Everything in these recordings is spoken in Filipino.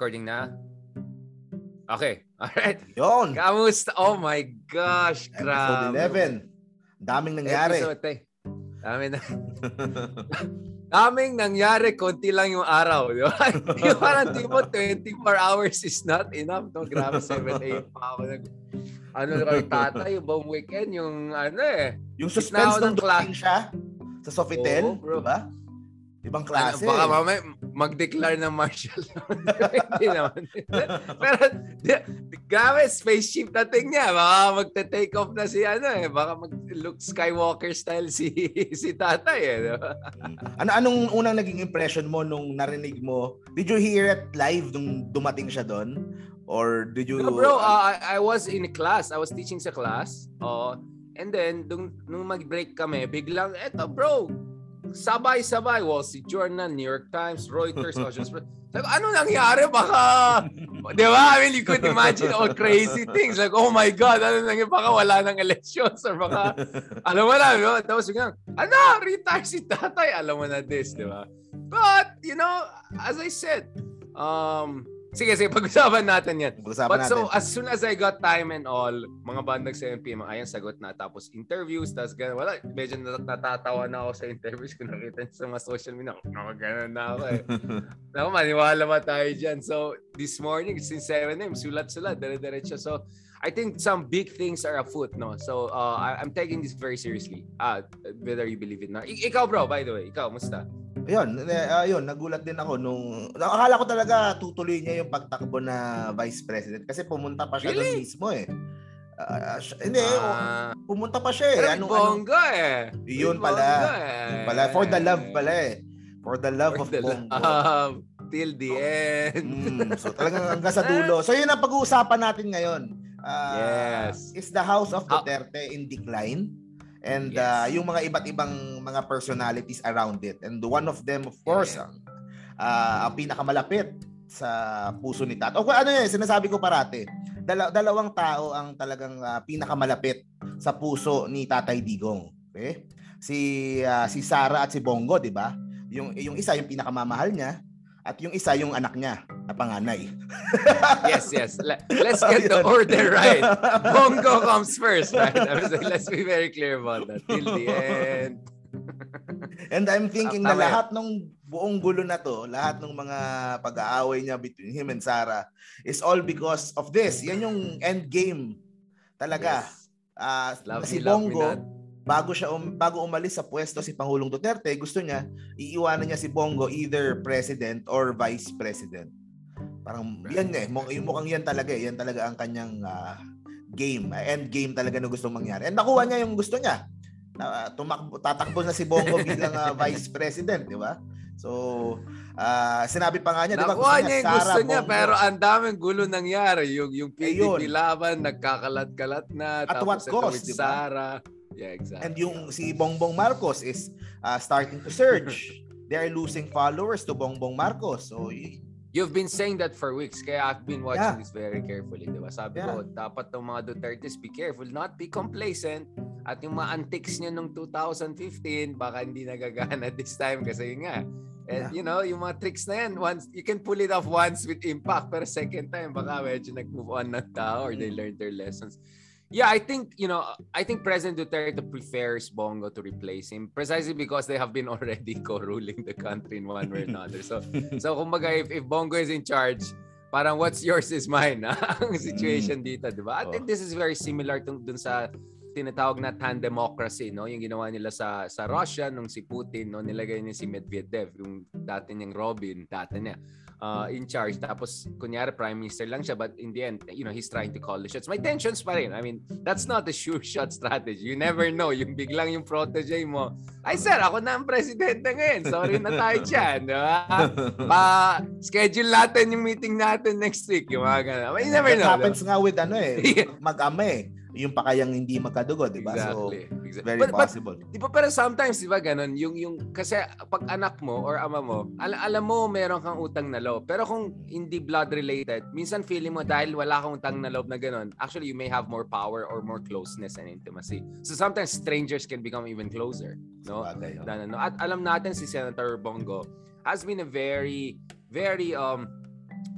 Recording na? Okay. Alright. Yun. Kamusta? Oh my gosh. Episode Grabe. 11. Daming nangyari. Episode, eh. Dami na. Daming nangyari, konti lang yung araw. Di ba? yung parang di mo, 24 hours is not enough. No? Grabe, 7, 8 pa ako. Nag, ano kay tata, yung buong weekend, yung ano eh. yung suspense nung ng class. siya sa Sofitel, bro. di ba? Ibang klase. Ano, baka mamaya mag-declare ng martial law. Hindi naman. Pero, di, grabe, spaceship dating niya. Baka magte-take off na si ano eh. Baka mag-look Skywalker style si si tatay eh. ba? ano anong unang naging impression mo nung narinig mo? Did you hear it live nung dumating siya doon? Or did you No, bro, uh, I, I was in class. I was teaching sa class. Oh, and then, nung, nung mag-break kami, biglang, eto bro, sabay-sabay. Wall Street Journal, New York Times, Reuters, Post. Sabi ano nangyari? Baka, di ba? I mean, you could imagine all crazy things. Like, oh my God, ano nangyari? Baka wala ng elections or baka, alam mo na, no? Tapos biglang, ano, retire si tatay. Alam mo na this, di ba? But, you know, as I said, um, sige, sige, pag-usapan natin yan. Pag-usapan But natin. so, as soon as I got time and all, mga bandang 7pm, ayan, sagot na. Tapos interviews, tapos gano'n. Wala, medyo nat- natatawa na ako sa interviews kung nakita sa mga social media. Ako, gano'n na ako eh. Naku, maniwala ba tayo dyan? So, this morning, since 7am, sulat-sulat, dire-diretso. So, I think some big things are afoot, no? So, uh, I'm taking this very seriously. Ah, whether you believe it or not. I- ikaw, bro, by the way. Ikaw, musta? Ayun, eh, ayun, nagulat din ako nung akala ko talaga tutuloy niya yung pagtakbo na vice president kasi pumunta pa siya doon Really? mismo eh. Ah, siya- hindi, oh, Ah, pumunta pa siya eh. pero anong, bongga eh. Yun May pala. bongga eh. yun pala, for the love pala eh. For the love For of the Bongo. love, till the end. Mm, so talagang hanggang sa dulo. So yun ang pag-uusapan natin ngayon. Ah, Yes. Is the House of Duterte in decline? And Yes. ah, yung mga iba't ibang mga personalities around it. And one of them, of course, Yeah. ang, ah, ang pinakamalapit sa puso ni Tato. O ano yun, sinasabi ko parati. Dala- dalawang tao ang talagang ah, pinakamalapit sa puso ni Tatay Digong. Okay? Si ah, si Sara at si Bongo, 'di ba? Yung yung isa yung pinakamamahal niya at yung isa yung anak niya na panganay. yes, yes. Le- Let's get the order right. Bongo comes first, right? I was like, let's be very clear about that. Till the end. And I'm thinking na lahat ng buong gulo na to, lahat ng mga pag-aaway niya between him and Sarah is all because of this. Yan yung end game talaga. Yes. Ah, Love si me, love me Bongo, not. Bago siya um, bago umalis sa pwesto si Pangulong Duterte, gusto niya iiwanan niya si Bongo either president or vice president. Parang yan eh, mukh- yung mukhang yan talaga eh. Yan talaga ang kanyang ah, game, ah, end game talaga na gusto mangyari. And nakuha niya yung gusto niya. Na, tumakbo, tatakbo na si Bongo bilang ah, vice president, di ba? So, ah, sinabi pa nga niya, di ba? Nakuha niya yung Sara, gusto niya, Bongo. pero ang daming gulo nangyari. Yung, yung PDP Ayun. laban, nagkakalat-kalat na. At tapos what cost, di ba? Sara. Yeah, exactly. And yung si Bongbong Marcos is ah, starting to surge. They are losing followers to Bongbong Marcos. So, y- You've been saying that for weeks, kaya I've been watching Yeah. this very carefully, di ba? Sabi ko, dapat ng mga Dutertes, be careful, not be complacent. At yung mga antics niya nung 2015, baka hindi nagagana this time kasi yun nga. And Yeah. you know, yung mga tricks na yan, once, you can pull it off once with impact, pero second time, baka medyo nag-move on ng tao or they learned their lessons. Yeah, I think, you know, I think President Duterte prefers Bongo to replace him precisely because they have been already co-ruling the country in one way or another. So, So kumbaga if, if Bongo is in charge, parang what's yours is mine ah, ang situation dito, di ba? I think Oh. this is very similar to dun sa tinatawag na democracy, no? Yung ginawa nila sa sa Russia nung si Putin, no? Nilagay niya si Medvedev, yung dati niyang Robin, dati niya uh, in charge. Tapos kunyari prime minister lang siya but in the end, you know, he's trying to call the shots. May tensions pa rin. I mean, that's not a sure shot strategy. You never know. Yung biglang yung protege mo, ay sir, ako na ang presidente ngayon. Sorry na tayo dyan, di ba? pa schedule natin yung meeting natin next week yung mga ganun. You never know. happens nga with ano eh, mag-ama eh. Yung pa kayang hindi magkadugo, di ba? So, Exactly. exactly. very But, but possible. Di ba pero sometimes, di ba ganun, yung, yung, kasi pag anak mo or ama mo, al- alam mo meron kang utang na loob. Pero kung hindi blood related, minsan feeling mo dahil wala kang utang na loob na ganun, actually you may have more power or more closeness and intimacy. So sometimes strangers can become even closer. No? Sabagay, oh. ano. At alam natin si Senator Bongo has been a very, very um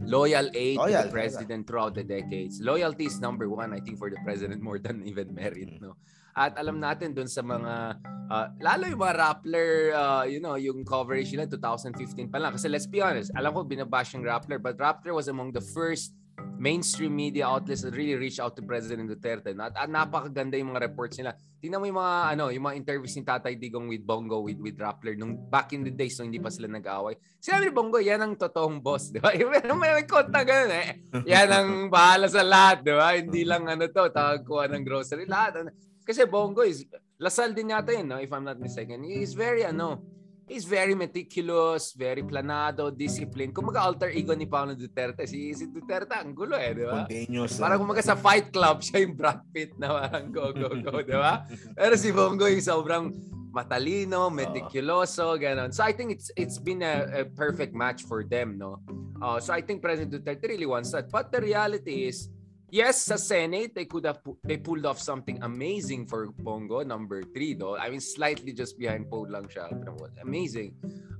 loyal aid to Loyal, the president throughout the decades. Loyalty is number one, I think, for the president more than even merit, no? At alam natin dun sa mga, uh, lalo yung mga Rappler, uh, you know, yung coverage nila 2015 pa lang. Kasi let's be honest, alam ko binabash yung Rappler, but Rappler was among the first mainstream media outlets that really reach out to President Duterte. At, at napakaganda yung mga reports nila. Tingnan mo yung mga ano, yung mga interviews ni Tatay Digong with Bongo with with Rappler nung back in the days nung hindi pa sila nag-away. Sinabi ni Bongo, yan ang totoong boss, di ba? may, may na ganun eh. Yan ang bahala sa lahat, di ba? Hindi lang ano to, ko ng grocery, lahat. Ano. Kasi Bongo is, Lasal din yata yun, no? if I'm not mistaken. He is very ano, he's very meticulous, very planado, disciplined. Kung alter ego ni Paolo Duterte, si, si Duterte ang gulo eh, di ba? Spontaneous. Parang kumaga sa Fight Club, siya yung Brad Pitt na parang go, go, go, di ba? Pero si Bongo yung sobrang matalino, meticuloso, ganon. So I think it's it's been a, a perfect match for them, no? Uh, so I think President Duterte really wants that. But the reality is, yes, sa Senate, they could have pu- they pulled off something amazing for Bongo, number three, though. I mean, slightly just behind Poe lang siya. Pero Amazing.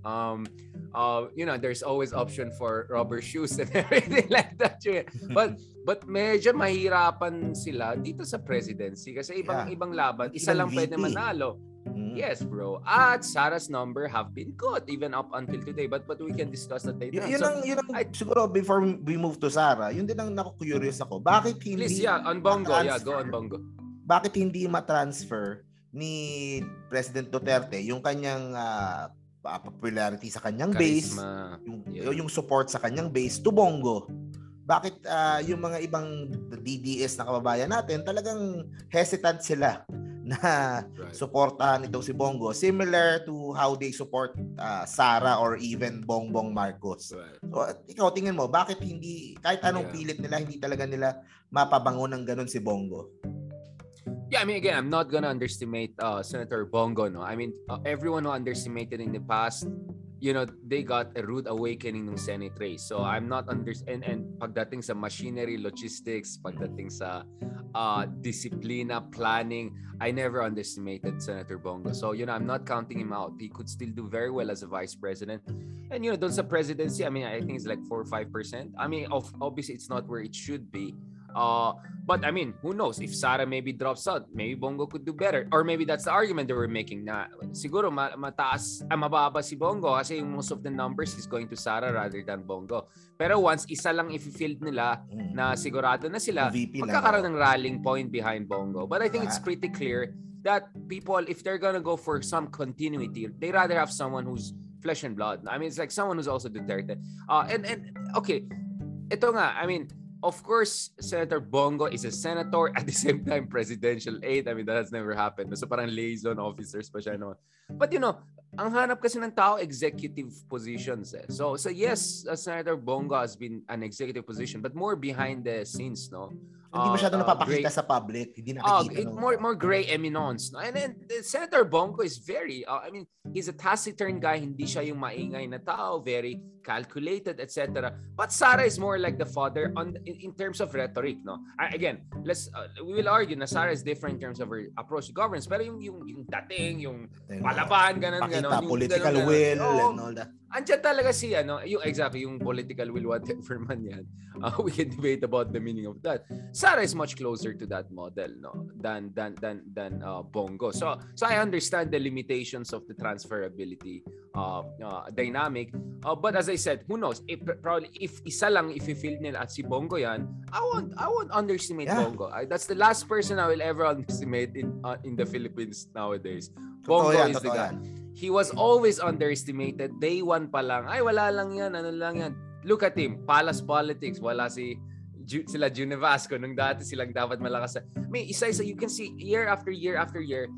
Um, uh, you know, there's always option for rubber shoes and everything like that. But but medyo mahirapan sila dito sa presidency kasi ibang Yeah. ibang laban, isa Ibang lang pwede VP. manalo. Mm. Yes, bro. At Sarah's number have been good even up until today. But but we can discuss that later. Y- yun So, ang, yun ang, I- siguro before we move to Sarah, yun din ang naku-curious ako. Bakit hindi please, yeah, on Bongo. Yeah, go on Bongo. Bakit hindi ma-transfer ni President Duterte yung kanyang ah, popularity sa kanyang base, Charisma. yung, Yeah. yung support sa kanyang base to Bongo? Bakit ah, yung mga ibang DDS na kababayan natin talagang hesitant sila na Right. suportahan itong si Bongo similar to how they support ah, Sara or even Bongbong Marcos. Right. So, ikaw tingin mo bakit hindi kahit anong Yeah. pilit nila hindi talaga nila mapabango ng ganun si Bongo? Yeah, I mean, again, I'm not gonna underestimate uh, Senator Bongo. No, I mean, uh, everyone who underestimated in the past, you know, they got a rude awakening ng Senate race. So I'm not under and and pagdating sa machinery, logistics, pagdating sa uh, disiplina, planning, I never underestimated Senator Bongo. So you know, I'm not counting him out. He could still do very well as a vice president. And you know, doon sa presidency, I mean, I think it's like four or five percent. I mean, of obviously it's not where it should be. Uh, but I mean, who knows? If Sara maybe drops out, maybe Bongo could do better. Or maybe that's the argument they were making na siguro ma- mataas, ah, mababa si Bongo kasi most of the numbers is going to Sara rather than Bongo. Pero once isa lang if-field nila Mm. na sigurado na sila, VP lang. magkakaroon ng rallying point behind Bongo. But I think it's Ah. pretty clear that people, if they're gonna go for some continuity, they rather have someone who's flesh and blood. I mean, it's like someone who's also Duterte. Uh, and, and, okay, ito nga, I mean, of course, Senator Bongo is a senator at the same time presidential aide. I mean, that has never happened. So parang liaison officers pa siya. No? But you know, ang hanap kasi ng tao, executive positions. Eh. So, so yes, uh, Senator Bongo has been an executive position, but more behind the scenes, no? Hindi Uh, masyado uh, napapakita great- sa public, hindi Oh, nakikita. it, ng- more more gray eminence. No? And then the Senator Bongo is very, uh, I mean, he's a taciturn guy. Hindi siya yung maingay na tao, very calculated, etc. But Sara is more like the father on in, in terms of rhetoric. No, again, let's uh, we will argue na Sara is different in terms of her approach to governance. Pero yung yung yung dating, yung palaban, ganun, pakita, ganun. yung political ganun, ganun. will Oo, and all that. Andyan talaga si ano, yung exactly yung political will whatever man yan. Uh, we can debate about the meaning of that. Sara is much closer to that model no than than than than uh, Bongo. So so I understand the limitations of the transferability uh, uh, dynamic. Uh, but as I said, who knows? If probably if isa lang if feel nila at si Bongo yan, I won't I won't underestimate Yeah. Bongo. I, that's the last person I will ever underestimate in uh, in the Philippines nowadays. Totoo Bongo yan, is the totoo guy. yan. He was always underestimated. Day one pa lang. Ay, wala lang yan. Ano lang yan. Look at him. Palace politics. Wala si Ju- sila Junevasco nung dati silang dapat malakas. May isa-isa, you can see year after year after year,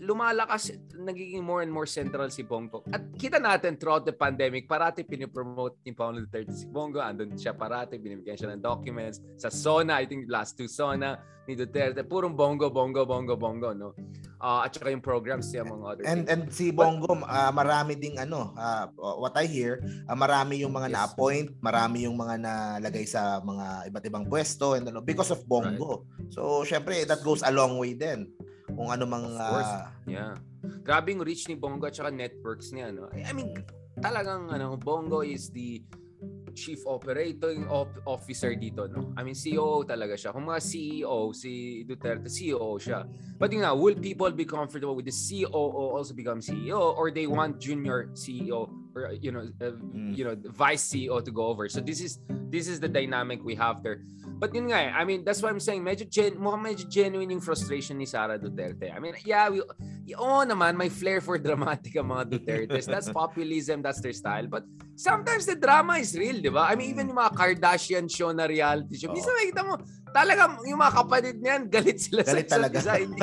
lumalakas, nagiging more and more central si Bongo. At kita natin throughout the pandemic, parati pinipromote ni Paolo Duterte si Bongo. Andun siya parati, binibigyan siya ng documents. Sa SONA, I think last two SONA ni Duterte, purong Bongo, Bongo, Bongo, Bongo, no? Uh, at saka yung programs niya, mga other And things. and si Bongo ah, marami ding ano, ah, what I hear, ah, marami yung mga Yes. na-appoint, marami yung mga nalagay sa mga iba't ibang pwesto and ano because of Bongo. So syempre that goes a long way din. Kung ano mang ah, Yeah. Grabe yung reach ni Bongo at saka networks niya, no? I I mean, talagang ano, Bongo is the chief operating op- officer dito, no? I mean, CEO talaga siya. Kung mga CEO, si Duterte, CEO siya. But yun nga, will people be comfortable with the COO also become CEO or they want junior CEO or you know, uh, Mm. you know, vice CEO to go over. So this is this is the dynamic we have there. But yun nga, I mean, that's why I'm saying medyo gen mukhang medyo genuine yung frustration ni Sara Duterte. I mean, yeah, we, oo naman, may flair for dramatic ang mga Dutertes. That's populism, that's their style. But sometimes the drama is real, di ba? I mean, even yung mga Kardashian show na reality show. Minsan makikita mo, talaga yung mga kapatid niyan, galit sila Galit sa talaga. isa. Hindi,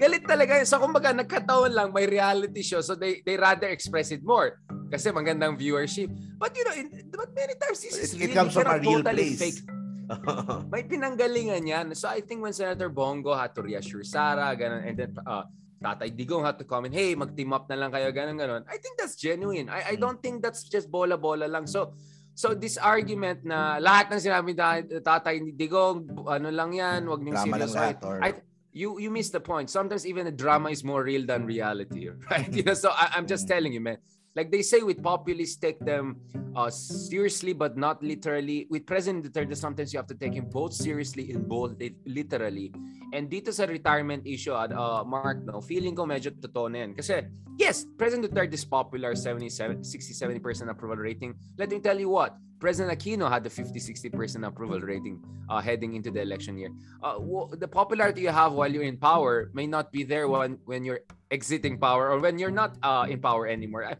galit talaga. So kumbaga, nagkataon lang, may reality show. So they they rather express it more. Kasi magandang viewership. But you know, in, but many times this is it, it comes from a real totally place. fake may pinanggalingan yan. So I think when Senator Bongo had to reassure Sara, ganun, and then uh, Tatay Digong had to comment, hey, mag-team up na lang kayo, ganun, ganun. I think that's genuine. I, I Mm. don't think that's just bola-bola lang. So, so this argument na lahat ng sinabi ni Ta- Tatay Digong, ano lang yan, wag niyong Drama lang seryosohin. I, you you miss the point. Sometimes even the drama is more real than reality, right? You know, so I, I'm just Mm. telling you, man. Like they say with populists, take them uh, seriously but not literally. With President Duterte, sometimes you have to take him both seriously and both literally. And dito sa retirement issue, uh, Mark, no, feeling ko medyo totoo na yan. Kasi, yes, President Duterte is popular, 77, 60-70% approval rating. Let me tell you what, President Aquino had the 50-60% approval rating uh, heading into the election year. Uh, the popularity you have while you're in power may not be there when, when you're exiting power or when you're not uh, in power anymore. Uh,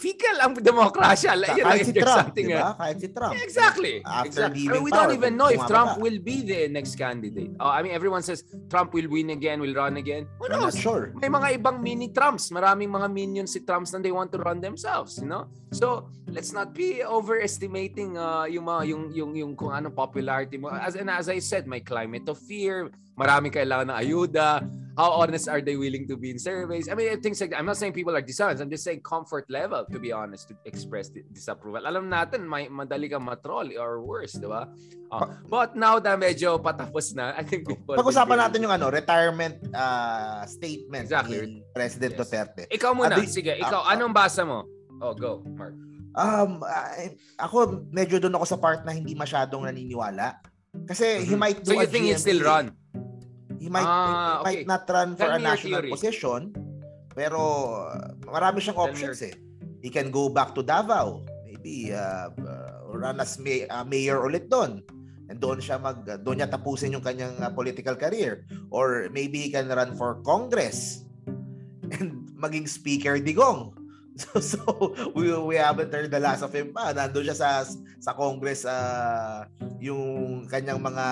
Fecal ang demokrasya. Like, you know, kahit if si Trump, something, di ba? Kahit si Trump. Exactly. After exactly. I leaving mean, we don't even know if. Trump will be the next candidate. Uh, I mean, everyone says Trump will win again, will run again. Who knows? sure. May mga ibang mini Trumps. Maraming mga minions si Trumps na they want to run themselves, you know? So, let's not be overestimating uh, yung mga yung yung yung kung anong popularity mo. As and as I said, may climate of fear, maraming kailangan ng ayuda. How honest are they willing to be in surveys? I mean, things like that. I'm not saying people are dishonest. I'm just saying comfort level, to be honest, to express di- disapproval. Alam natin, may madali ka matroll or worse, di ba? Uh, but now na medyo patapos na, I think people... Pag-usapan natin yung ano, retirement uh, statement Exactly. ni President Yes. Duterte. Ikaw muna. Abi- Sige, ikaw. Ah, ah. Anong basa mo? Oh, go, Mark. Um, ay, ako medyo doon ako sa part na hindi masyadong naniniwala. Kasi he Mhm. might So do you a think he'll GMA. still run? He might, Ah, he might okay. not run for Tell a national theory. position. Pero uh, marami siyang Tell options eh. He can go back to Davao. Maybe uh, uh, run as may, uh, mayor ulit doon. And doon siya mag uh, doon niya tapusin yung kanyang uh, political career or maybe he can run for Congress and maging speaker digong. So, so we we haven't heard the last of him pa. Nandoon siya sa sa Congress uh, yung kanyang mga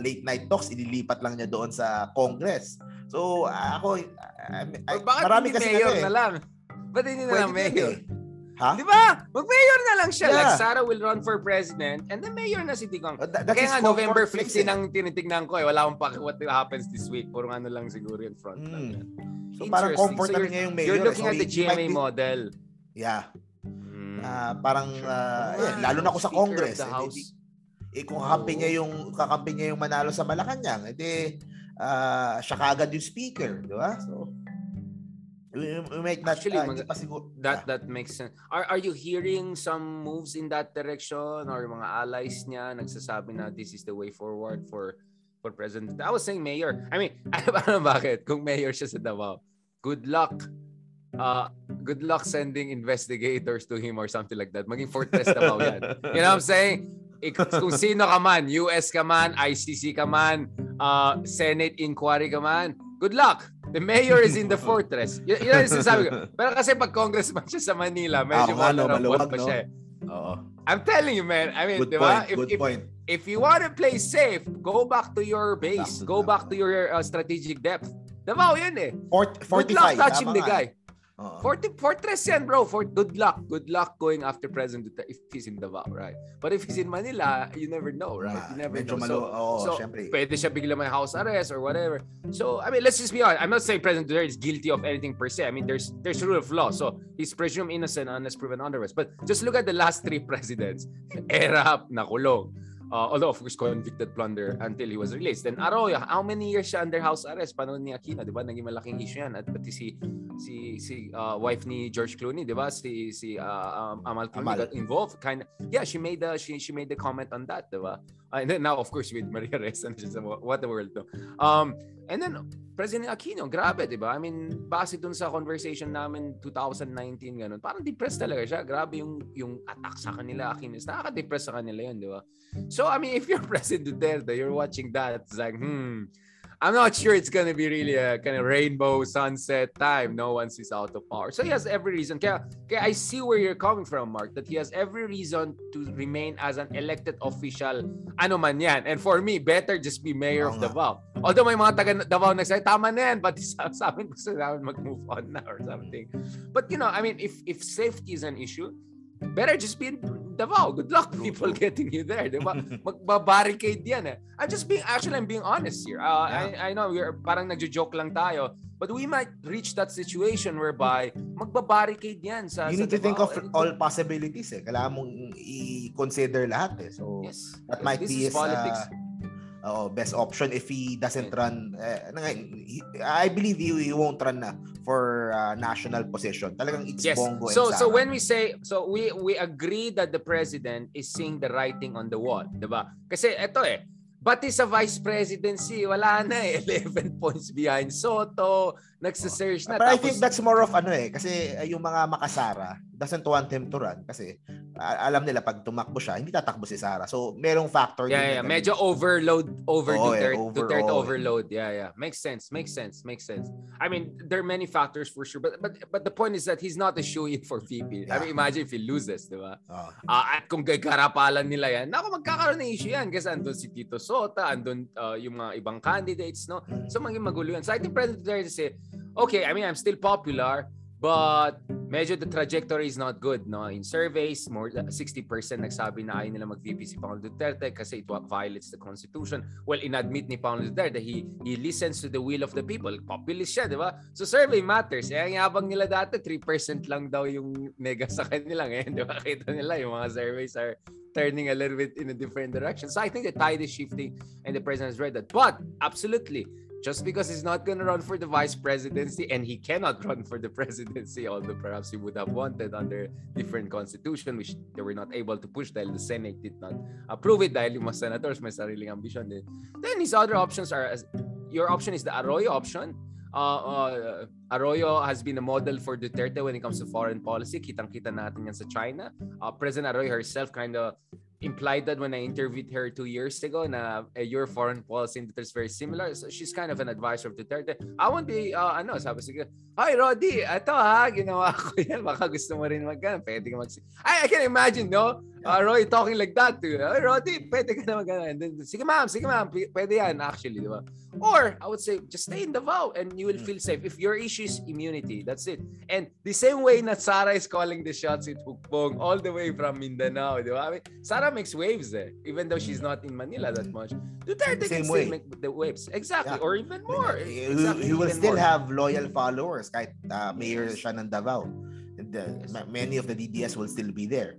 late night talks ililipat lang niya doon sa Congress. So ako I, I, Or bakit marami kasi mayor ano eh. na lang? Ba't hindi na Pwede lang mayor? eh. Ha? Di ba? Mag-mayor na lang siya. Yeah. Like Sarah will run for president and then mayor na si Digong. Uh, that- that's Kaya nga November comfort place 15 eh. ang tinitignan ko eh. Wala akong paki what happens this week. Puro ano lang siguro yung front lang. Mm. yan. So parang comfort So na rin yung mayor. You're looking So at the GMA be- model. Yeah. Mm. Ah, parang Oo yeah, lalo na ako sa Speaker Congress. the Eh, di- eh kung kakampi Oo. niya yung kakampi niya yung manalo sa Malacanang, edi ah siya kaagad yung speaker, di ba? So we, we might not Actually, ah, mag- hindi pa siguro That that makes sense. Are are you hearing some moves in that direction or mga allies niya nagsasabi na this is the way forward for for president? I was saying mayor. I mean, ano bakit? Kung mayor siya sa Davao, good luck. Uh, good luck sending investigators to him or something like that. Maging Fortress Davao yan. You know what I'm saying? Ik- kung sino ka man, US ka man, ICC ka man, uh, Senate inquiry ka man, good luck. The mayor is in the fortress. Y- yun ang sinasabi ko. Pero kasi pag congressman siya sa Manila, medyo Ah, nga, no, vulnerable maluwag, pa no? siya. eh. Oo. I'm telling you, man. I mean, Good di ba? point. If, Good if, point. if you want to play safe, go back to your base. Back to go back to your uh, strategic depth. Davao yun eh. Fort, Good 45. luck touching the guy. Oo. Forti- Fortress yan, bro. For, good luck. Good luck going after President Duterte if he's in Davao, right? But if he's in Manila, you never know, right? You Ah, never medyo know. malo, So, oo, so syempre. pwede siya bigla may house arrest or whatever. So, I mean, let's just be honest. I'm not saying President Duterte is guilty of anything per se. I mean, there's there's rule of law. So, he's presumed innocent unless proven otherwise. But just look at the last three presidents. Erap, nakulong. Uh, although, of course, convicted plunder until he was released. Then Arroyo, how many years siya under house arrest? Panahon ni Aquino, di ba? Naging malaking issue yan. At pati si, si, si uh, wife ni George Clooney, di ba? Si, si uh, um, Amal Clooney Amal. got involved. Kind of, yeah, she made the, she, she made the comment on that, di ba? Uh, and then now, of course, with Maria Reyes, and what the world to. Um, and then, President Aquino, grabe, di ba? I mean, base dun sa conversation namin 2019, ganun, parang depressed talaga siya. Grabe yung, yung attack sa kanila, Aquino. Nakaka-depress sa kanila yun, di ba? So, I mean, if you're President Duterte, you're watching that, it's like, hmm, I'm not sure it's gonna be really a kind of rainbow sunset time. No once he's out of power. So he has every reason. Kaya, kaya I see where you're coming from, Mark, that he has every reason to remain as an elected official. Ano man yan. And for me, better just be mayor of Davao. Although may mga taga Davao nagsabi, tama na yan, but sa, sa amin gusto namin mag-move on na or something. But you know, I mean, if if safety is an issue, better just be in Davao. Good luck people getting you there. Diba? Magbabarricade yan eh. I'm just being, actually, I'm being honest here. Uh, yeah. I, I know we're parang nagjo-joke lang tayo. But we might reach that situation whereby magbabarricade yan sa You need sa to think of all possibilities eh. Kailangan mong i-consider lahat eh. So, yes. that might this be is politics. Uh, oh, best option if he doesn't run. Uh, I believe he, he won't run na for uh, national position. Talagang it's yes. Bongo so. So when we say, so we we agree that the president is seeing the writing on the wall, 'di ba? Kasi eto eh, Pati sa vice presidency, wala na eh. 11 points behind Soto, nagsisearch na. But tapos... I think that's more of ano eh, kasi yung mga makasara doesn't want him to run kasi alam nila pag tumakbo siya, hindi tatakbo si Sara. So, merong factor yeah, din. Yeah, medyo overload, over oh, Duterte, yeah, over, Duterte oh, overload. Yeah, yeah. Makes sense, makes sense, makes sense. I mean, there are many factors for sure, but but but the point is that he's not a shoe-in for VP. Yeah. I mean, imagine if he loses, di ba? Oh. Uh, at kung karapalan nila yan, naku, magkakaroon ng issue yan kasi andun si Tito Sota, andun uh, yung mga ibang candidates, no? So, maging magulo yan. So, I think President Duterte say, okay, I mean, I'm still popular, But medyo the trajectory is not good no? In surveys more 60% nagsabi na ayaw nila mag-VP si Pangulong Duterte kasi it violates the constitution. Well inadmit ni Pangulong Duterte he he listens to the will of the people. Populist siya di ba? So survey matters. Eh ang yabang nila dati 3% lang daw yung nega sa kanila ngayon di ba? Kita nila yung mga surveys are turning a little bit in a different direction. So I think the tide is shifting and the president has read that. But absolutely just because he's not going to run for the vice presidency and he cannot run for the presidency, although perhaps he would have wanted under different constitution, which they were not able to push dahil the Senate did not approve it dahil yung mga senators may sariling ambisyon din. Then his other options are, your option is the Arroyo option. Uh, uh, Arroyo has been a model for Duterte when it comes to foreign policy. Kitang-kita natin yan sa China. Uh, President Arroyo herself kind of implied that when I interviewed her two years ago na eh, your foreign policy is very similar. So she's kind of an advisor of Duterte. I won't be, uh, ano, sabi sige, Hi, Roddy, ito ha, ginawa ko yan. Baka gusto mo rin mag Pwede mag I, I can imagine, no? Uh, Roy talking like that to Hi, Roddy, pwede ka na mag And then, sige ma'am, sige ma'am, pwede yan actually, di ba? Or, I would say, just stay in Davao and you will feel safe. If your issue is immunity, that's it. And the same way na Sara is calling the shots with Hukbong all the way from Mindanao, di ba? I mean, Sara makes waves eh, even though she's not in Manila that much. Duterte Same can way. still make the waves. Exactly, yeah. or even more. Exactly, he, he will still more. have loyal followers kahit uh, mayor siya ng Davao. The, many of the DDS will still be there.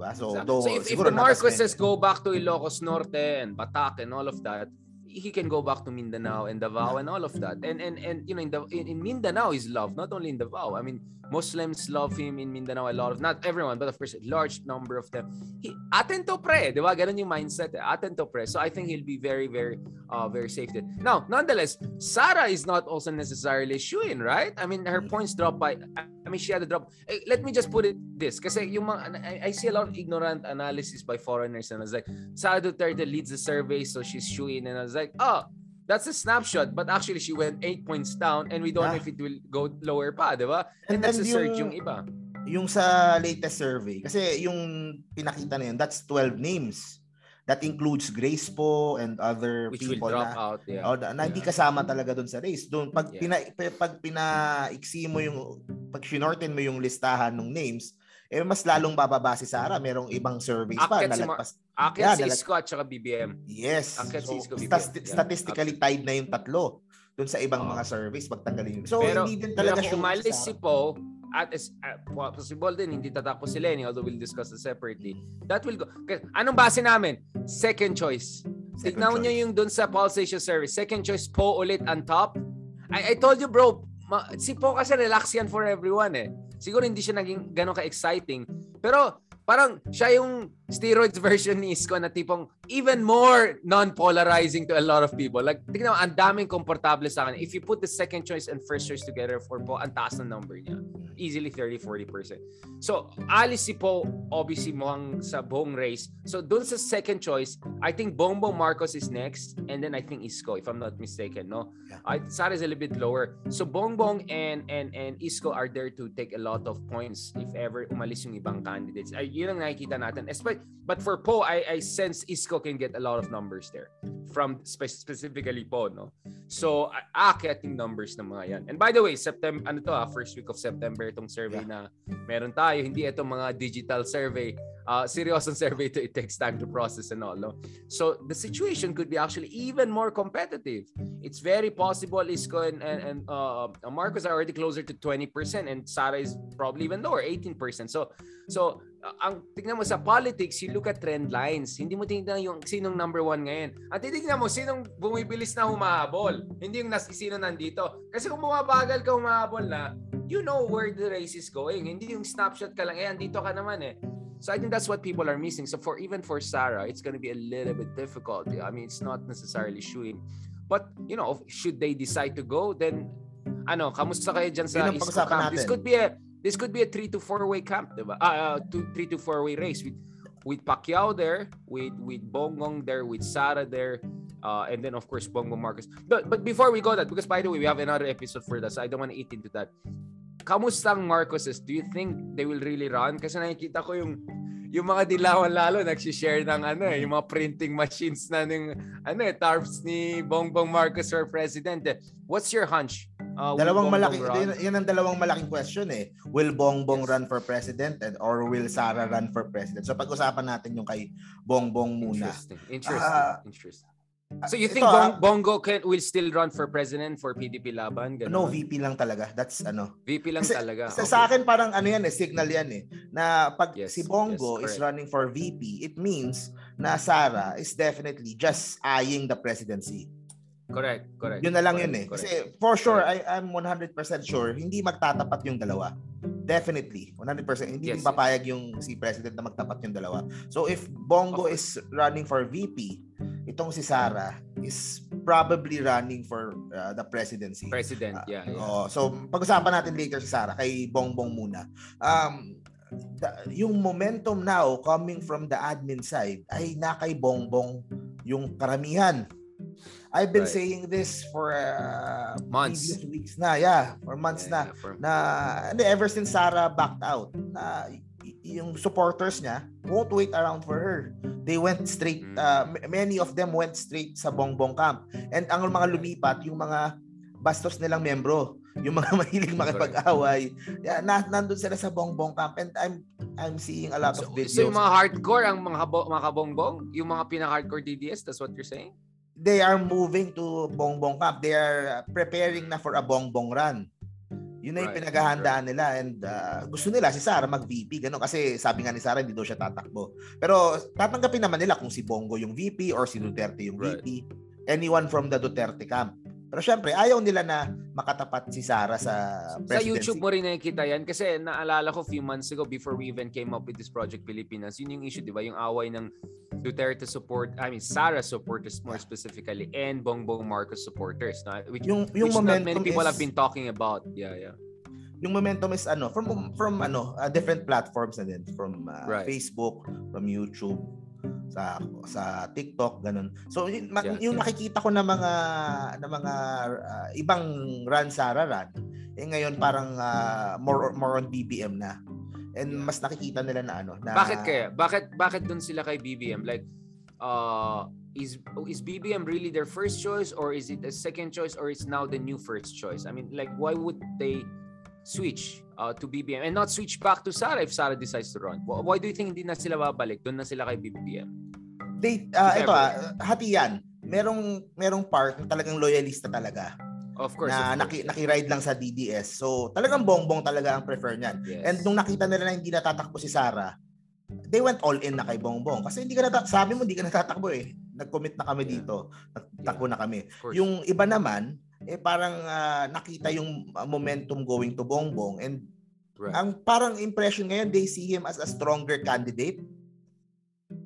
Diba? So, exactly. though, so if, if the Marcoses go back to Ilocos Norte and Batak and all of that, he can go back to Mindanao and Davao and all of that. And and and you know in the in, in Mindanao is love, not only in Davao. I mean, Muslims love him in Mindanao a lot of not everyone, but of course a large number of them. He atento pre, 'di ba? Ganun yung mindset. Eh. Atento pre. So I think he'll be very very uh very safe there. Now, nonetheless, Sara is not also necessarily shooing, right? I mean, her points drop by I mean, she had a drop. Eh, let me just put it this kasi yung mga I, I see a lot of ignorant analysis by foreigners and I was like, Sara Duterte leads the survey so she's shooing and I was like, oh, that's a snapshot but actually she went 8 points down and we don't yeah. know if it will go lower pa, di ba? And, and that's a surge yung iba. Yung sa latest survey, kasi yung pinakita na yun, that's 12 names. That includes Grace po and other Which people will drop na, out, yeah. Oh, na, na yeah. hindi kasama talaga doon sa race. Doon pag yeah. pina, pag pinaiksi mo yung pag shinorten mo yung listahan ng names, eh mas lalong bababa si Sara. Merong ibang surveys pa na nalagpas. Akin yeah, si Isko at saka BBM. Yes. Akin so, si Isko, BBM. St- statistically yeah. tied na yung tatlo doon sa ibang oh. mga surveys pagtanggalin. So, pero, hindi din talaga pero kung umalis si Po, at is uh, possible din hindi tatakbo si Lenny although we'll discuss it separately. That will go. K- Anong base namin? Second choice. Tignan choice. yung dun sa pulsation service. Second choice po ulit on top. I, I told you bro, ma- si Po kasi relax yan for everyone eh. Siguro hindi siya naging gano'n ka-exciting. Pero parang siya yung steroids version ni Isko na tipong even more non-polarizing to a lot of people. Like, tignan mo, ang daming komportable sa akin. If you put the second choice and first choice together for Po, ang taas ng number niya. Easily 30-40%. So, alis si Po, obviously, mukhang sa buong race. So, dun sa second choice, I think Bongbong Marcos is next. And then I think Isko, if I'm not mistaken, no? Yeah. I, Sara is a little bit lower. So, Bongbong and, and, and Isko are there to take a lot of points if ever umalis yung ibang candidates. Ay, yun ang nakikita natin. Espe- But for Po, I, I sense Isko can get a lot of numbers there from spe- specifically Po, no? So, aakyat yung numbers ng mga yan. And by the way, September, ano to ah, first week of September itong survey na meron tayo. Hindi itong mga digital survey. Uh, seryosong survey to it takes time to process and all, no? So, the situation could be actually even more competitive. It's very possible Isko and, and, and uh, Marcos are already closer to 20% and Sara is probably even lower, 18%. So, so ang tignan mo sa politics, you look at trend lines. Hindi mo tingnan yung sinong number one ngayon. At titignan mo sinong bumibilis na humahabol. Hindi yung nas, sino nandito. Kasi kung bumabagal ka humahabol na, you know where the race is going. Hindi yung snapshot ka lang, eh, andito ka naman eh. So I think that's what people are missing. So for even for Sarah, it's going to be a little bit difficult. I mean, it's not necessarily shooing. But, you know, should they decide to go, then, ano, kamusta kayo dyan sa Yun East camp? This natin. could be a this could be a 3 to 4 way camp, diba? Uh, two, 3 to 4 way race with with Pacquiao there, with with Bongbong there, with Sara there, uh, and then of course Bongbong Marcos. But but before we go that, because by the way, we have another episode for that, so I don't want to eat into that. Kamusta ang Marcoses? Do you think they will really run? Kasi nakikita ko yung yung mga dilawan lalo nagsi-share ng ano eh, yung mga printing machines na ng ano eh, tarps ni Bongbong Marcos for president. eh. What's your hunch? Uh, Dalawang malaki, run? yan, yan ang dalawang malaking question eh. Will Bongbong Yes. run for president and or will Sara run for president? So pag-usapan natin yung kay Bongbong muna. Interesting. Interesting. Ah, interesting. So you think ito, Bong- ah, Bongo can will still run for president for PDP Laban? Ganun? No, VP lang talaga. That's ano. VP lang Kasi- talaga. Sa, Okay. sa akin parang ano yan eh, signal yan eh. Na pag Yes, si Bongo yes, is correct. running for VP, it means na Sara is definitely just eyeing the presidency. Correct, correct. Yun na lang correct, yun eh. correct. Kasi for sure, I, I'm 100% sure, hindi magtatapat yung dalawa. Definitely. 100%. Hindi Yes, papayag yung si president na magtapat yung dalawa. So if Bongo Of is running for VP, itong si Sara is probably running for uh, the presidency. President, yeah. yeah. Oh, so pag-usapan natin later si Sara kay Bongbong muna. Um the- yung momentum now coming from the admin side ay na kay Bongbong yung karamihan. I've been Right. saying this for uh, Months. weeks na, yeah, for months Yeah, na yeah, for- na ever since Sarah backed out na yung supporters niya won't wait around for her. They went straight uh, many of them went straight sa Bongbong camp. And ang mga lumipat yung mga bastos nilang membro, yung mga mahilig makipag-away. Yeah, na, nandun sila sa Bongbong camp and I'm I'm seeing a lot So, of videos. so yung mga hardcore, ang mga, mga kabongbong, yung mga pinaka-hardcore DDS, that's what you're saying? they are moving to Bongbong camp. They are uh, preparing na for a Bongbong run. Yun na yung Right, pinaghahandaan nila and uh, gusto nila si Sara mag-VP ganun kasi sabi nga ni Sara hindi daw siya tatakbo. Pero tatanggapin naman nila kung si Bongo yung VP or si Duterte yung Right. VP. Anyone from the Duterte camp. Pero syempre ayaw nila na makatapat si Sara sa Sa presidency. YouTube mo rin nakikita yan kasi naalala ko few months ago before we even came up with this Project Pilipinas, yun yung issue, di ba? Yung away ng Duterte support, I mean, Sara supporters more specifically and Bongbong Marcos supporters. Na, which, yung yung which not many people is, have been talking about. Yeah, yeah. yung momentum is ano from from ano uh, different platforms na din from uh, Right. Facebook, from YouTube, sa sa TikTok ganun. So yun, Yeah. yung nakikita ko na mga na mga uh, ibang run Sara run eh ngayon parang uh, more more on BBM na. And Yeah. mas nakikita nila na ano na Bakit kaya? Bakit bakit dun sila kay BBM? Like uh is is BBM really their first choice or is it a second choice or it's now the new first choice? I mean, like why would they switch uh, to BBM and not switch back to Sara if Sara decides to run? Wh- Why do you think hindi na sila babalik? Doon na sila kay BBM. they uh, ito ah, hati yan. Merong merong part na talagang loyalista talaga. Of course. na of naki, course. naki-ride lang sa DDS. So, talagang bongbong talaga ang prefer niyan. Yes. And nung nakita nila na hindi natatakbo si Sara, they went all in na kay Bongbong. Kasi hindi ka nata- sabi mo hindi ka natatakbo eh. Nag-commit na kami Yeah. dito. Nagtakbo na kami. Yung iba naman, eh parang ah, nakita yung ah, momentum going to Bongbong and Right. ang parang impression ngayon they see him as a stronger candidate.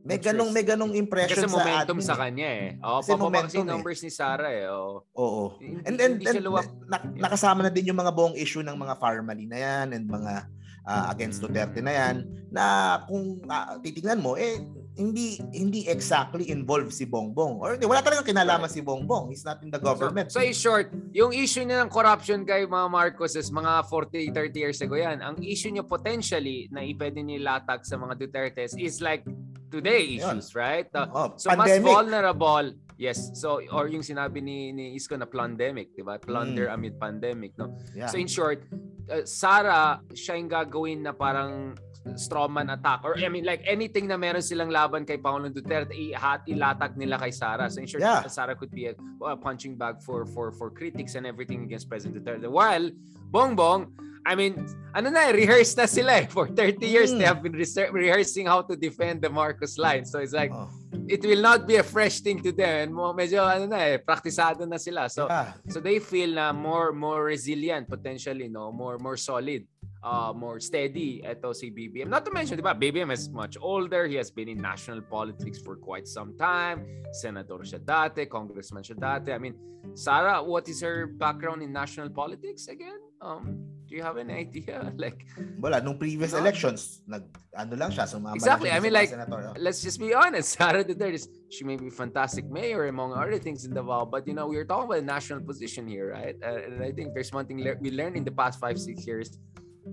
May ganong may ganong impression Kasi sa momentum admin sa eh. kanya eh. Oo, Kasi momentum kasi eh. numbers ni Sarah eh. Oo. Oo. Hindi, And then hindi siya luwak. na- nakasama na din yung mga buong issue ng mga Farmally na yan and mga ah, against. Duterte na yan na kung ah, titingnan mo eh hindi hindi exactly involved si Bongbong or wala talagang kinalaman si Bongbong he's not in the government So, so in short, yung issue niya ng corruption kay mga Marcos is mga 40, 30 years ago yan. Ang issue niya potentially na ipwede nilatag sa mga Dutertes is like today Yun. issues, right? Uh, oh, So mas pandemic vulnerable. Yes. So or yung sinabi ni ni Isko na pandemic, 'di ba? Plunder Mm. amid pandemic, no? yeah. So in short, uh, Sara siya yung gagawin na parang strawman attack or I mean like anything na meron silang laban kay Pangulong Duterte ihat ilatag nila kay Sara. So in short, Yeah. Sara could be a, a punching bag for for for critics and everything against President Duterte. While Bongbong, I mean, ano na, eh, rehearse na sila eh. For 30 years, Mm. they have been reser- rehearsing how to defend the Marcos line. So it's like, Oh, it will not be a fresh thing to them. And medyo ano na eh, praktisado na sila. So yeah. so they feel na more more resilient potentially, no? More more solid. Uh, more steady ito si BBM. Not to mention, di ba, BBM is much older. He has been in national politics for quite some time. Senator siya dati, congressman siya dati. I mean, Sarah, what is her background in national politics again? Um, do you have any idea? Like, wala nung previous No? elections nag ano lang siya sumama Exactly. I mean, like, senator. oh. let's just be honest. Sarah Duterte, she may be fantastic mayor among other things in Davao, but you know, we're talking about a national position here, right? Uh, and I think there's one thing le- we learned in the past five, six years.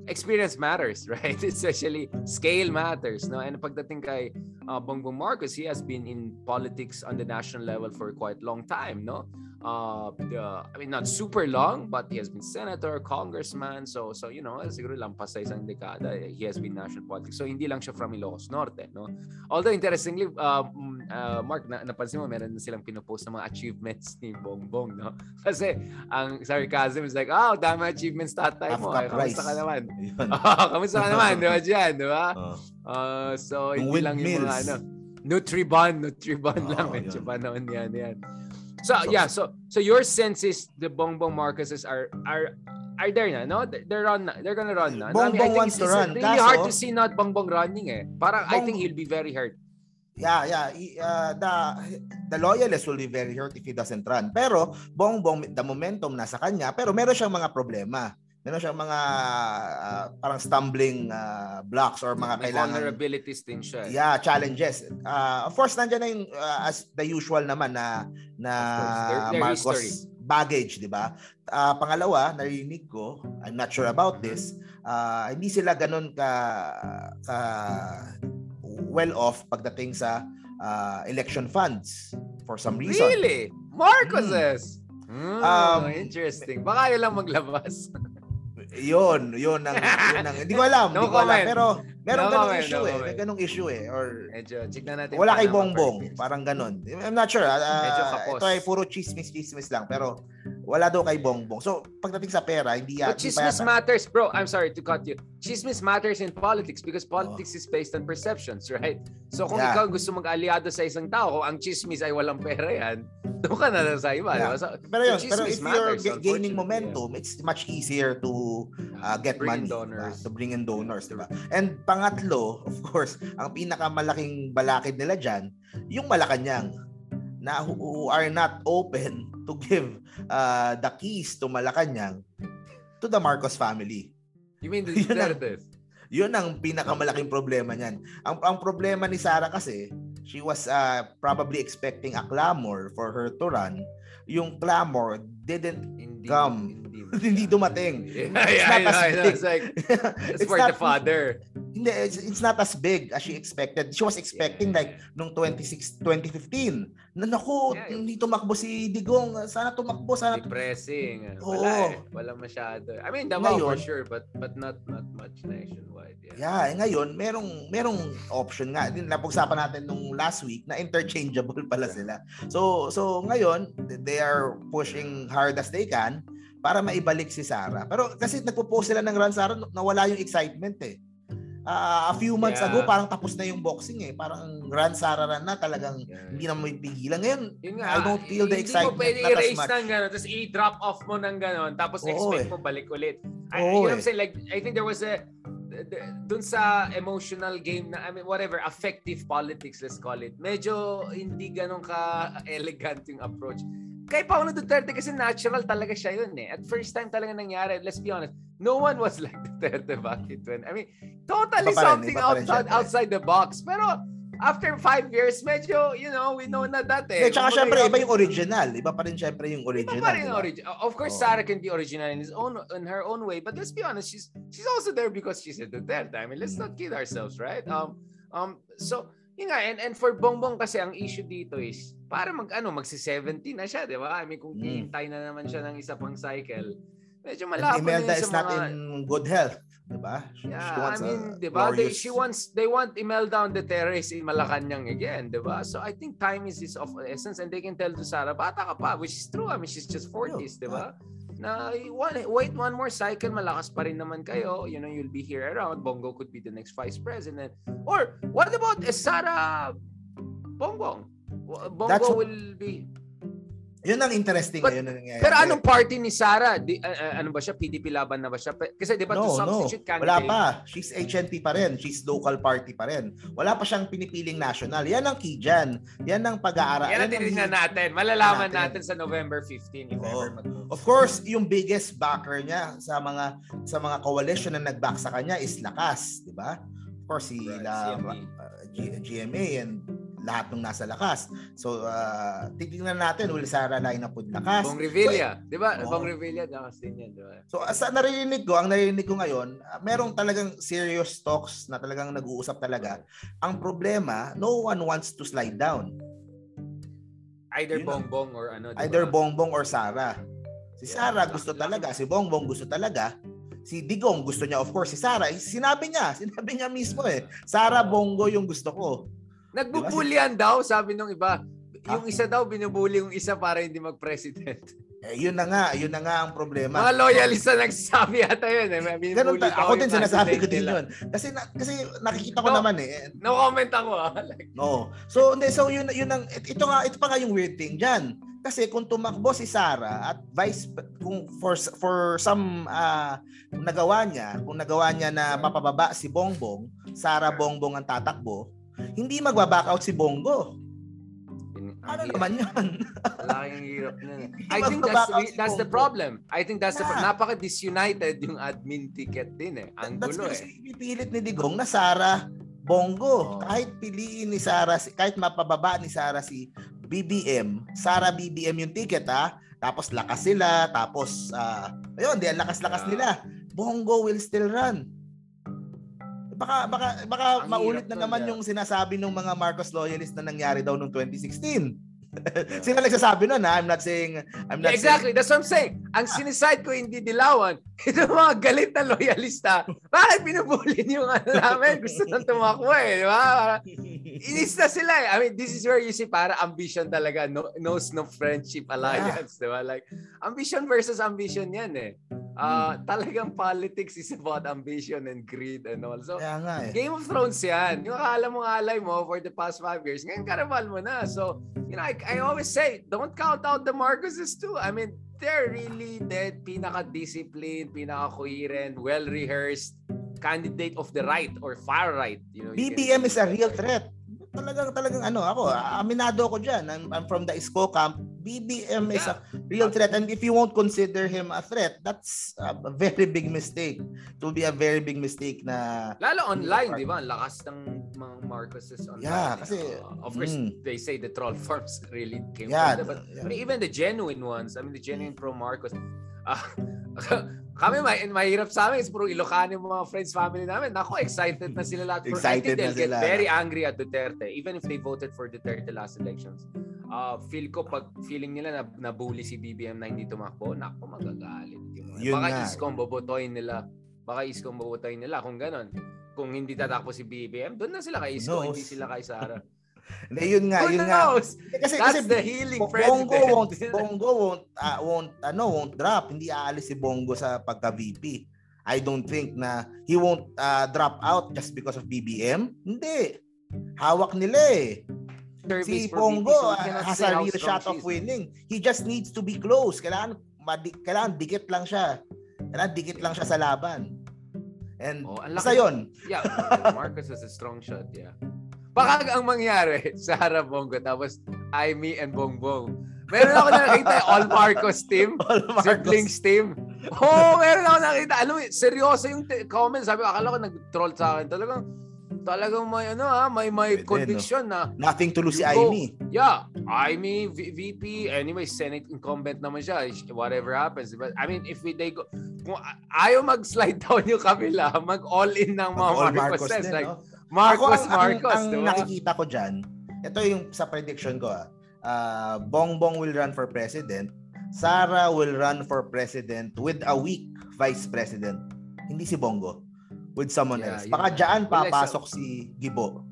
Experience matters, right? Especially scale matters, no? And pagdating kay uh, Bongbong Marcos, he has been in politics on the national level for quite a long time, no? Uh, the, I mean, not super long, but he has been senator, congressman. So, so you know, siguro lampas sa isang dekada, he has been national politics. So, hindi lang siya from Ilocos Norte, no? Although, interestingly, uh, mm, uh, Mark, na, napansin mo, meron na silang pinupost ng mga achievements ni Bongbong, no? Kasi, ang sarcasm is like, oh, dami achievements tatay mo. Half cup Ay, kamusta ka naman? Oh, kamusta ka naman? Di ba dyan? Di ba? Oh. Uh, so, Yung hindi lang yung mga. Ano. Nutribon, Nutribon Oo, lang. Medyo yun. panahon yan, yan. So, So- yeah, so so your sense is the Bongbong Marcoses are are are there na, no? They're on na. They're gonna run na. No, I mean, Bongbong wants it's, to it's run. really hard Kaso- to see not Bongbong running eh. Parang I think Bong- he'll be very hurt. Yeah, yeah. Uh, the the loyalists will be very hurt if he doesn't run. Pero Bongbong the momentum nasa kanya, pero meron siyang mga problema. Meron siyang mga ah, parang stumbling ah, blocks or mga May kailangan vulnerabilities din siya. eh. Yeah, challenges. Uh, of course, nandiyan na yung uh, as the usual naman na na their- their Marcos history. baggage, di ba? Uh, pangalawa, narinig ko, I'm not sure about this, uh, hindi sila ganun ka, ka well off pagdating sa uh, election funds for some reason. Really? Marcoses? Hmm, Um, interesting. Baka yun lang maglabas. Yun, yun ang, yun ang, hindi ko alam, No hindi ko alam, comment. pero meron No comment, issue no eh, may ganung issue eh, or Medyo, na natin. Wala kay Bongbong, parang ganun. I'm not sure. ah, Medyo kapos. ito ay puro chismis-chismis lang, pero wala daw kay Bongbong. So, pagdating sa pera, hindi But yata. chismis matters, bro. I'm sorry to cut you. Chismis matters in politics because politics is based on perceptions, right? So kung Yeah. ikaw gusto mag-aliado sa isang tao, ang chismis ay walang pera yan, doon ka na lang sa iba. Yeah. So, Pero yun, so pero if you're matters, ga- gaining momentum, it's much easier to uh, get Bring in money. donors. diba? To bring in donors, diba? And pangatlo, of course, ang pinakamalaking balakid nila dyan, yung Malacanang na who, are not open to give uh, the keys to Malacanang to the Marcos family. You mean the Yun ang-? Yun ang pinakamalaking problema niyan. Ang ang problema ni Sarah kasi, she was uh, probably expecting a clamor for her to run. Yung clamor didn't Hindi. Come. Hindi, hindi dumating. Yeah, It's yeah, not I know, as I know. big. It's like, it's, It's for not- the father. Hindi, it's, it's not as big as she expected. She was expecting like nung 26 2015. Na naku, Yeah. hindi tumakbo si Digong. Sana tumakbo, sana Depressing. Oo. Wala eh. Wala masyado. I mean, Davao for Ngayon- sure, but but not not much nationwide. Yeah. Yeah, eh, ngayon merong merong option nga. Din napag-usapan natin nung last week na interchangeable pala sila. So so ngayon they are pushing hard as they can para maibalik si Sara. Pero kasi nagpo-post sila ng run Sara, nawala yung excitement eh. Uh, a few months yeah. ago, parang tapos na yung boxing eh. Parang run Sara run na talagang yeah. hindi na mo ipigilan. Ngayon, Yun nga, I don't feel the excitement hindi mo pwede i-raise ng gano'n, tapos i-drop off mo ng gano'n, tapos Oo, expect eh. mo balik ulit. I, Oo, you know what I'm eh. saying? Like, I think there was a, dun sa emotional game na, I mean, whatever, affective politics, let's call it, medyo hindi ganun ka-elegant yung approach kay Paulo Duterte kasi natural talaga siya yun eh. At first time talaga nangyari, let's be honest, no one was like Duterte back in 20. I mean, totally something outside, outside the box. Pero after five years, medyo, you know, we know na that eh. Yeah, tsaka syempre, iba yung original. Iba pa rin syempre yung original. Iba pa rin diba? origin. Of course, oh. Sarah can be original in his own in her own way, but let's be honest, she's she's also there because she's a Duterte. I mean, let's not kid ourselves, right? Um, um, so, yun nga, and, and for Bongbong kasi, ang issue dito is, para mag ano magsi-70 na siya, 'di ba? I mean kung mm. na naman siya ng isa pang cycle, medyo malabo na Imelda is not in good health, 'di ba? Yeah, I mean, 'di ba? They, she wants they want Imelda on the terrace in Malacanang again, 'di ba? So I think time is is of essence and they can tell to Sarah, bata ka pa, which is true. I mean, she's just 40s, 'di ba? Na one, wait one more cycle, malakas pa rin naman kayo. You know, you'll be here around. Bongo could be the next vice president. Or what about Sarah Bongbong? Bongo That's will be yun ang interesting But, ngayon na nangyayari. Pero anong party ni Sara? Di, uh, ano ba siya? PDP laban na ba siya? Kasi di ba no, to substitute no. candidate? Wala pa. She's HNP pa rin. She's local party pa rin. Wala pa siyang pinipiling national. Yan ang key dyan. Yan ang pag-aaral. Yan ang titignan natin. Malalaman natin. natin sa November 15 if oh. ever Of course, yung biggest backer niya sa mga sa mga coalition na nag-back sa kanya is Lakas, di ba? Of course, si right. La, GMA. Uh, G- GMA and lahat ng nasa lakas. So, uh, titingnan natin, will Sara line up with lakas. Bong Revilla. So, di ba? Oh. Bong Revilla, lakas din yan. Di ba? So, sa narinig ko, ang narinig ko ngayon, uh, merong talagang serious talks na talagang nag-uusap talaga. Ang problema, no one wants to slide down. Either Bongbong or ano. Diba? Either Bongbong or Sara. Si Sara gusto talaga, si Bongbong gusto talaga, si Digong gusto niya of course si Sara sinabi niya sinabi niya mismo eh Sara Bongo yung gusto ko Nagbubulyan diba? daw, sabi nung iba. Yung isa daw, binubuli yung isa para hindi mag-president. Eh, yun na nga, yun na nga ang problema. Mga loyalista nagsasabi ata yun. Eh. Ganun ta- ako din sinasabi ko din yun. Kasi na, kasi nakikita ko no, naman eh. No comment ako ah. Like, no. So, hindi, so yun, yun ang, ito nga, ito pa nga yung weird thing dyan. Kasi kung tumakbo si Sara at vice kung for for some uh, nagawa niya, kung nagawa niya na mapababa si Bongbong, Sara Bongbong ang tatakbo, hindi magbaback out si Bongo. Ano naman yan? Malaking hirap na. I think that's that's the problem. I think that's yeah. the napaka-disunited yung admin ticket din eh. Ang that's gulo eh. Ipipilit ni Digong na Sara Bongo. Oh. Kahit piliin ni Sara, kahit mapababa ni Sara si BBM, Sara BBM yung ticket ha. Tapos lakas sila, tapos uh, ayun, di lakas-lakas yeah. nila. Bongo will still run baka baka baka Ang maulit na naman yung sinasabi ng mga Marcos loyalist na nangyari daw noong 2016. Sino nagsasabi nun ha? I'm not saying I'm not yeah, exactly. Saying... That's what I'm saying. Ang siniside ko hindi dilawan. Ito mga galit na loyalista. Bakit binubulin yung ano namin? Gusto nang tumakbo eh. Di ba? Inis na sila eh. I mean, this is where you see para ambition talaga. No, knows no friendship alliance. Yeah. Di ba? Like, ambition versus ambition yan eh. Uh, talagang politics is about ambition and greed and all. So, Kaya nga eh. Game of Thrones yan. Yung akala mo alay mo for the past five years, ngayon karabal mo na. So, you know, I, I always say, don't count out the Marcoses too. I mean, they're really dead, pinaka-disciplined, pinaka-coherent, well-rehearsed candidate of the right or far right. You know, BBM is a real threat talagang talagang ano ako aminado ako diyan I'm, I'm from the ISCO camp BBM is a real threat. And if you won't consider him a threat that's a very big mistake. It will be a very big mistake na lalo online di ba? Ang lakas ng mga Marcoses online yeah kasi uh, of course mm. they say the troll farms really came yeah, from them but, yeah. but even the genuine ones I mean the genuine pro Marcos uh, kami may mahirap sa amin, puro Ilocano yung mga friends, family namin. Nako, excited na sila lahat. excited I think they'll get very angry at Duterte, even if they voted for Duterte last elections. Uh, feel ko pag feeling nila na nabully si BBM na hindi tumakbo, nako magagalit. Yun baka iskong bobotoyin nila. Baka iskong bobotoyin nila kung ganon. Kung hindi tatakbo si BBM, doon na sila kay Isko, hindi sila kay Sara. Hindi, yun nga, Who yun nga. knows? Kasi, That's kasi the healing Bongo president. won't, Bongo won't, uh, won't, ano, won't drop. Hindi aalis si Bongo sa pagka-VP. I don't think na he won't uh, drop out just because of BBM. Hindi. Hawak nila eh. Service Si Bongo VP, so cannot has a real shot of winning. He just needs to be close. Kailangan, madi- kailangan dikit lang siya. Kailangan dikit lang siya sa laban. And Oh, basta yun. Yeah, Marcos has a strong shot, yeah. Baka ang mangyari, Sara Bongo, tapos Aimee and Bongbong. Meron ako nakita, all Marcos team, All Marcos. siblings team. Oo, oh, meron ako nakita. Alam mo, seryoso yung t- comment. Sabi ko, akala ko nag-troll sa akin. Talagang, talagang may ano ha, may may Pwede, conviction na Nothing to lose si. Aimee. Yeah, I mean V- VP anyway Senate incumbent naman siya whatever happens but I mean if we they go kung ayaw mag-slide down yung kabila mag all in ng mga Marcos, din, like no? Marcos Ako, ang, Marcos ang, ang nakikita ko dyan, ito yung sa prediction ko ah. Uh, Bongbong will run for president. Sara will run for president with a weak vice president. Hindi si Bongo. With someone Yeah, else. Baka nga. dyan Well, like, papasok si Gibo.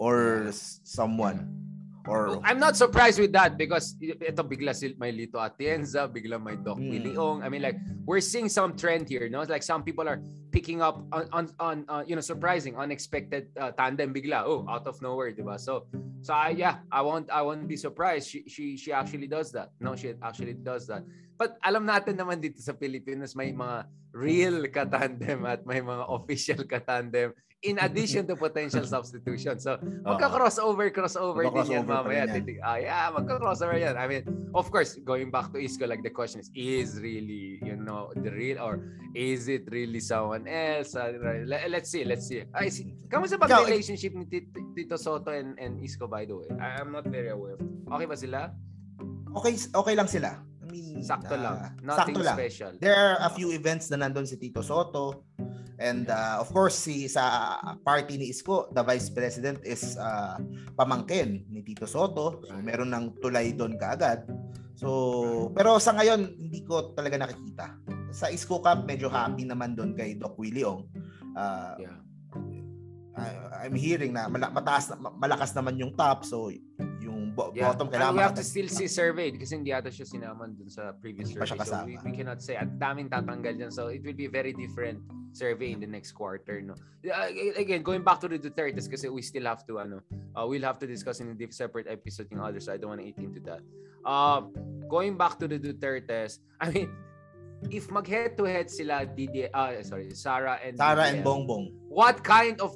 Or someone. Or I'm not surprised with that because ito bigla si may Lito Atienza, bigla may Doc Mm. Willie Ong. I mean like we're seeing some trend here, no? Like some people are picking up on on, on uh, you know surprising, unexpected uh, tandem bigla. Oh, out of nowhere, diba? So so I yeah, I won't I won't be surprised. She she she actually does that. No, she actually does that. But alam natin naman dito sa Pilipinas may mga real katandem at may mga official katandem in addition to potential substitution. So magka-crossover crossover din yan mamaya. yan. Ah, yeah, magka-crossover yan. I mean, of course, going back to Isco, like the question is, is really, you know, the real or is it really someone else? Uh, le- let's see, let's see. Ay, si, kamusta ba relationship ni Tito, Tito Soto and, and Isco, by the way? I, I'm not very aware. Okay ba sila? okay okay lang sila. Mean, Sakto ah, lang. Nothing sakto lang. special. There are a few events na nandun si Tito Soto. And uh, of course, si sa party ni Isko, the vice president is uh, pamangkin ni Tito Soto. So, meron ng tulay doon kaagad. So, pero sa ngayon, hindi ko talaga nakikita. Sa Isko Cup, medyo happy naman doon kay Doc Willie Ong. Uh, Yeah. I- I'm hearing na mataas malakas naman yung top. So, bo- Yeah. bottom And we have to still see surveyed kasi hindi ata siya sinaman dun sa previous survey. So we, we cannot say. At daming tatanggal dyan. So it will be very different survey in the next quarter. No? Again, going back to the Dutertes kasi we still have to, ano, uh, we'll have to discuss in a separate episode yung other side. I don't want to eat into that. Uh, going back to the Dutertes, I mean, if mag head to head sila DD uh, sorry Sarah and Sara and BBM, Bongbong. what kind of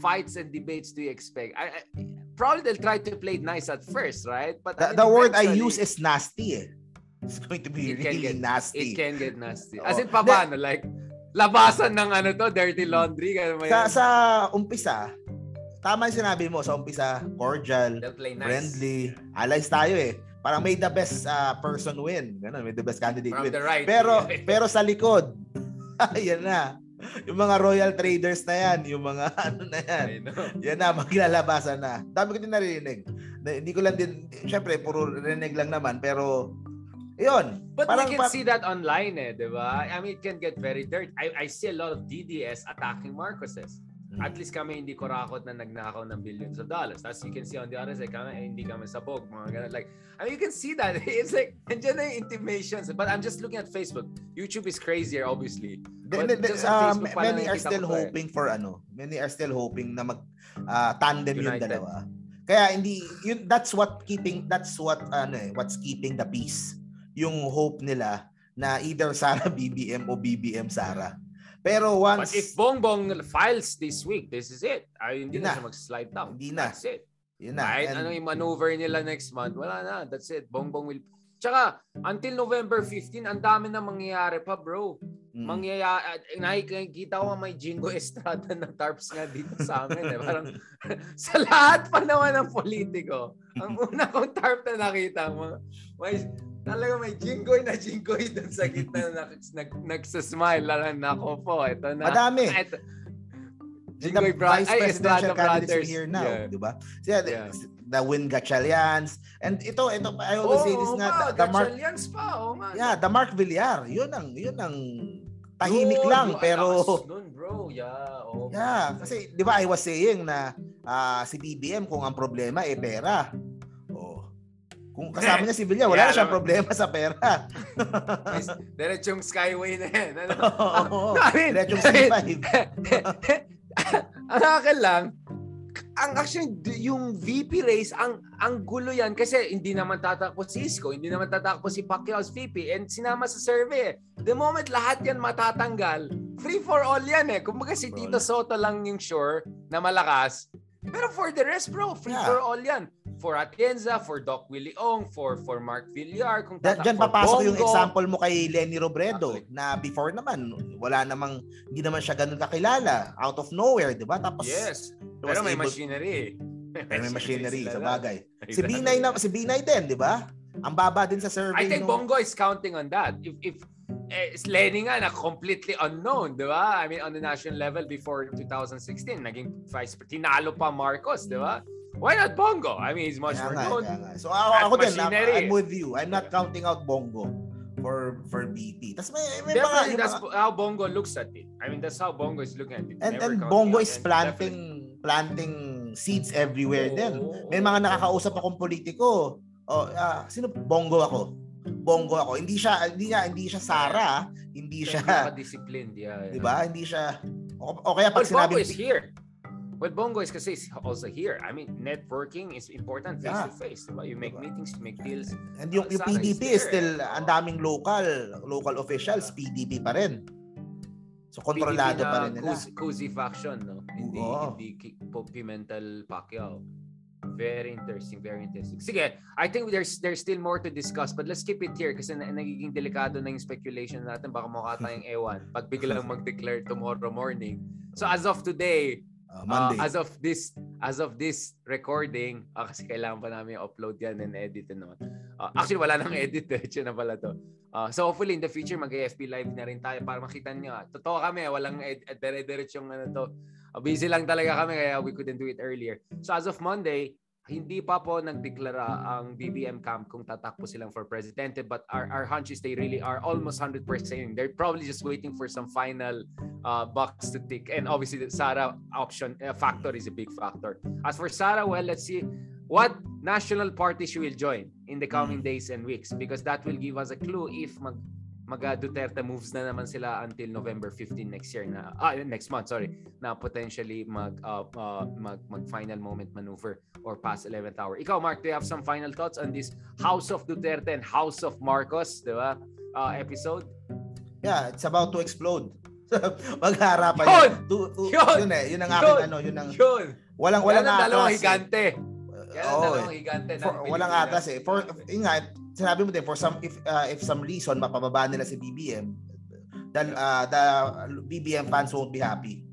fights and debates do you expect I, I, probably they'll try to play it nice at first right but I The, mean, the word I use is nasty eh. It's going to be It really get- nasty. it can get nasty as Oo. in pa paano like labasan ng ano to dirty laundry ganun sa yan? sa umpisa, tama yung sinabi mo sa umpisa, cordial, nice friendly, allies tayo eh. Parang may the best uh, person win. Ganun, may the best candidate from win. the right Pero pero sa likod, ayan na. Yung mga royal traders na yan, yung mga ano na yan. Yan na, maglalabasan na. Dami ko din narinig. Na, hindi ko lang din, syempre, puro rinig lang naman, pero, yun. But Parang we can pa- see that online eh, di ba? I mean, it can get very dirty. I, I see a lot of DDS attacking Marcoses. At least kami hindi kurakot na nagnakaw ng billions of dollars. Tapos you can see on the other side, kami, eh, hindi kami sabog. Mga ganun. Like, I mean, you can see that. It's like, nandiyan na yung intimations. But I'm just looking at Facebook. YouTube is crazier, obviously. But then, just on uh, many are still eh. hoping for ano, many are still hoping na mag ah, tandem yung United. dalawa. Kaya hindi yun that's what keeping that's what ano eh, what's keeping the peace. Yung hope nila na either Sara BBM o BBM Sara. Pero But once if Bongbong files this week, this is it. Ay, hindi Hindi na, na. siya mag-slide down. Hindi na. That's it. yun na. Kahit And- ano yung maneuver nila next month, wala na. That's it. Bongbong will... Tsaka, until November 15, ang dami na mangyayari pa, bro. Mm. Mangyayari... Nakikita ko may Jingo Estrada ng tarps nga dito sa amin. Eh. Parang sa lahat pa naman ng politiko, ang una kong tarp na nakita mo, may, talaga may Jingoy na Jingoy dun sa gitna na nag, nag, nagsasmile. Lang, nako po, ito na. Madami. Ito, And Jingoy the Bro- vice ay, presidential Estrada Brothers. here now, Yeah. di ba? So, yeah, the, Yeah. the Win Gatchalians. And ito, ito, I always say this nga, nga, the, the Mark, pa, oo nga. yeah, the Mark Villar, yun ang, yun ang tahimik Yun, lang, yung pero, Nun, bro. Yeah, oh. yeah, kasi, di ba, I was saying na, uh, si BBM kung ang problema eh pera. Kung kasama niya si Villa, wala yeah, na siyang problema sa pera. Diretsong Skyway na yan. Ano? Oo, diretsong C5. ang akin lang, ang actually yung VP race ang ang gulo yan kasi hindi naman tatakbo si Isko, hindi naman tatakbo si Pacquiao as VP and sinama sa survey. The moment lahat yan matatanggal, free for all yan eh. Kumbaga si Tito Soto lang yung sure na malakas. Pero for the rest bro, free yeah. for all yan for Atienza, for Doc Willie Ong, for for Mark Villar, kung tatak Diyan papasok Bongo. yung example mo kay Lenny Robredo exactly. na before naman wala namang hindi naman siya ganoon kakilala, out of nowhere, 'di ba? Tapos Yes. Pero may able, machinery. Pero may machinery sa bagay. Si B9 na si B9 din, 'di ba? Ang baba din sa survey. I think no? Bongo is counting on that. If if eh, Lenny nga na completely unknown, di ba? I mean, on the national level before 2016, naging vice, tinalo pa Marcos, di ba? Why not Bongo? I mean, he's much more known. So ako, ako din, I'm with you. I'm not counting out Bongo for for BP. Tapos may, may Definitely, mga, that's mga, how Bongo looks at it. I mean, that's how Bongo is looking at it. And, and Bongo is planting Definitely. planting seeds everywhere oh. din. May mga nakakausap akong politiko. Oh, uh, sino Bongo ako? Bongo ako. Hindi siya hindi niya hindi siya Sara, hindi siya disciplined, yeah, yeah. 'Di ba? Hindi siya o, o kaya pag well, sinabi Bongo is here. Well, Bongo is kasi also here. I mean, networking is important face to face. Diba? You make meetings, you make deals. And yung, yung PDP is, is still, ang daming local, local officials, PDP pa rin. So, kontrolado pa rin nila. Cozy faction, no? Hindi, Oo. hindi Pimental Pacquiao. Very interesting, very interesting. Sige, I think there's there's still more to discuss but let's keep it here kasi na, nagiging delikado na yung speculation natin. Baka mukha tayong ewan pag biglang mag-declare tomorrow morning. So as of today, Uh, Monday. Uh, as of this as of this recording, uh, kasi kailangan pa namin upload yan and edit and all. Uh, actually, wala nang edit. Diretso na pala to. Uh, so hopefully in the future, mag-FB live na rin tayo para makita niyo. Totoo kami, walang ed- dire-diretsong ano to. Uh, busy lang talaga kami kaya we couldn't do it earlier. So as of Monday, hindi pa po nagdeklara ang BBM camp kung tatakbo silang for presidente but our, our hunch is they really are almost 100% they're probably just waiting for some final uh, box to tick. And obviously the Sara option uh, factor is a big factor. As for Sara well let's see what national party she will join in the coming mm. days and weeks because that will give us a clue if mag mag Duterte moves na naman sila until November 15 next year na ah, next month sorry na potentially mag uh, uh, mag mag final moment maneuver or past 11th hour. Ikaw Mark, do you have some final thoughts on this House of Duterte and House of Marcos, 'di ba? Uh, episode? Yeah, it's about to explode. Magharapan yun. Tu, tu, yun. yun eh, yun ang akin ano, yun ang yun. Walang walang atas. Dalawang higante. Yan oh, dalawang higante. For, walang atas eh. For ingat, sinabi mo din for some if uh, if some reason mapababa nila si BBM then uh, the BBM fans won't be happy.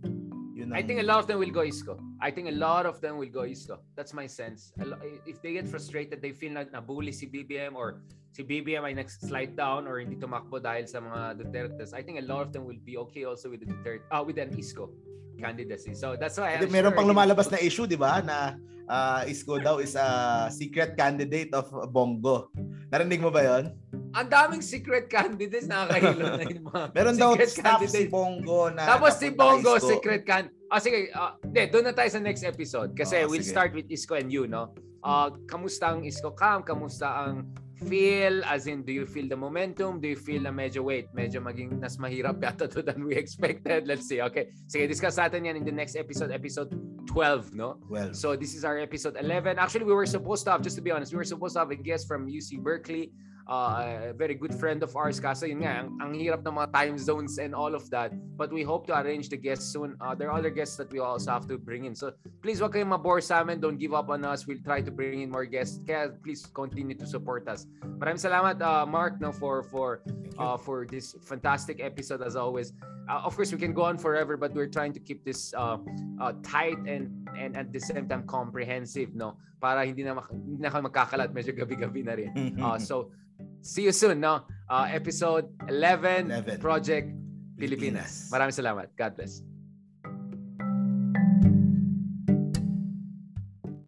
You know? I think a lot of them will go Isko. I think a lot of them will go Isko. That's my sense. If they get frustrated, they feel like nabully si BBM or si BBM ay nag-slide down or hindi tumakbo dahil sa mga Dutertes, I think a lot of them will be okay also with the Duterte, uh, with an Isko candidacy. So that's why I'm Meron sure pang lumalabas na issue, di ba? Na uh, Isko daw is a secret candidate of Bongo. Narinig mo ba yon? Ang daming secret candidates nakakahilo na yung mga Meron daw staff si Bongo na Tapos si Bongo Isko. secret can Ah, sige, uh, de, doon na tayo sa next episode. Kasi oh, we'll sige. start with Isko and you, no? Uh, kamusta ang Isko Cam? Kamusta ang feel? As in, do you feel the momentum? Do you feel na medyo, wait, medyo maging nas mahirap yata to than we expected? Let's see. Okay. Sige, discuss natin yan in the next episode, episode 12, no? Well. So this is our episode 11. Actually, we were supposed to have, just to be honest, we were supposed to have a guest from UC Berkeley uh, a very good friend of ours. Kaso yun nga, ang, ang hirap ng mga time zones and all of that. But we hope to arrange the guests soon. Uh, there are other guests that we also have to bring in. So please wag kayong mabore sa amin. Don't give up on us. We'll try to bring in more guests. Kaya please continue to support us. Maraming salamat, uh, Mark, no, for for uh, for this fantastic episode as always. Uh, of course, we can go on forever, but we're trying to keep this uh, uh, tight and and at the same time comprehensive, no? Para hindi na, hindi na magkakalat. Medyo gabi-gabi na rin. Uh, so see you soon, no? Uh, episode 11, 11. Project Pilipinas. Pilipinas. Maraming salamat. God bless.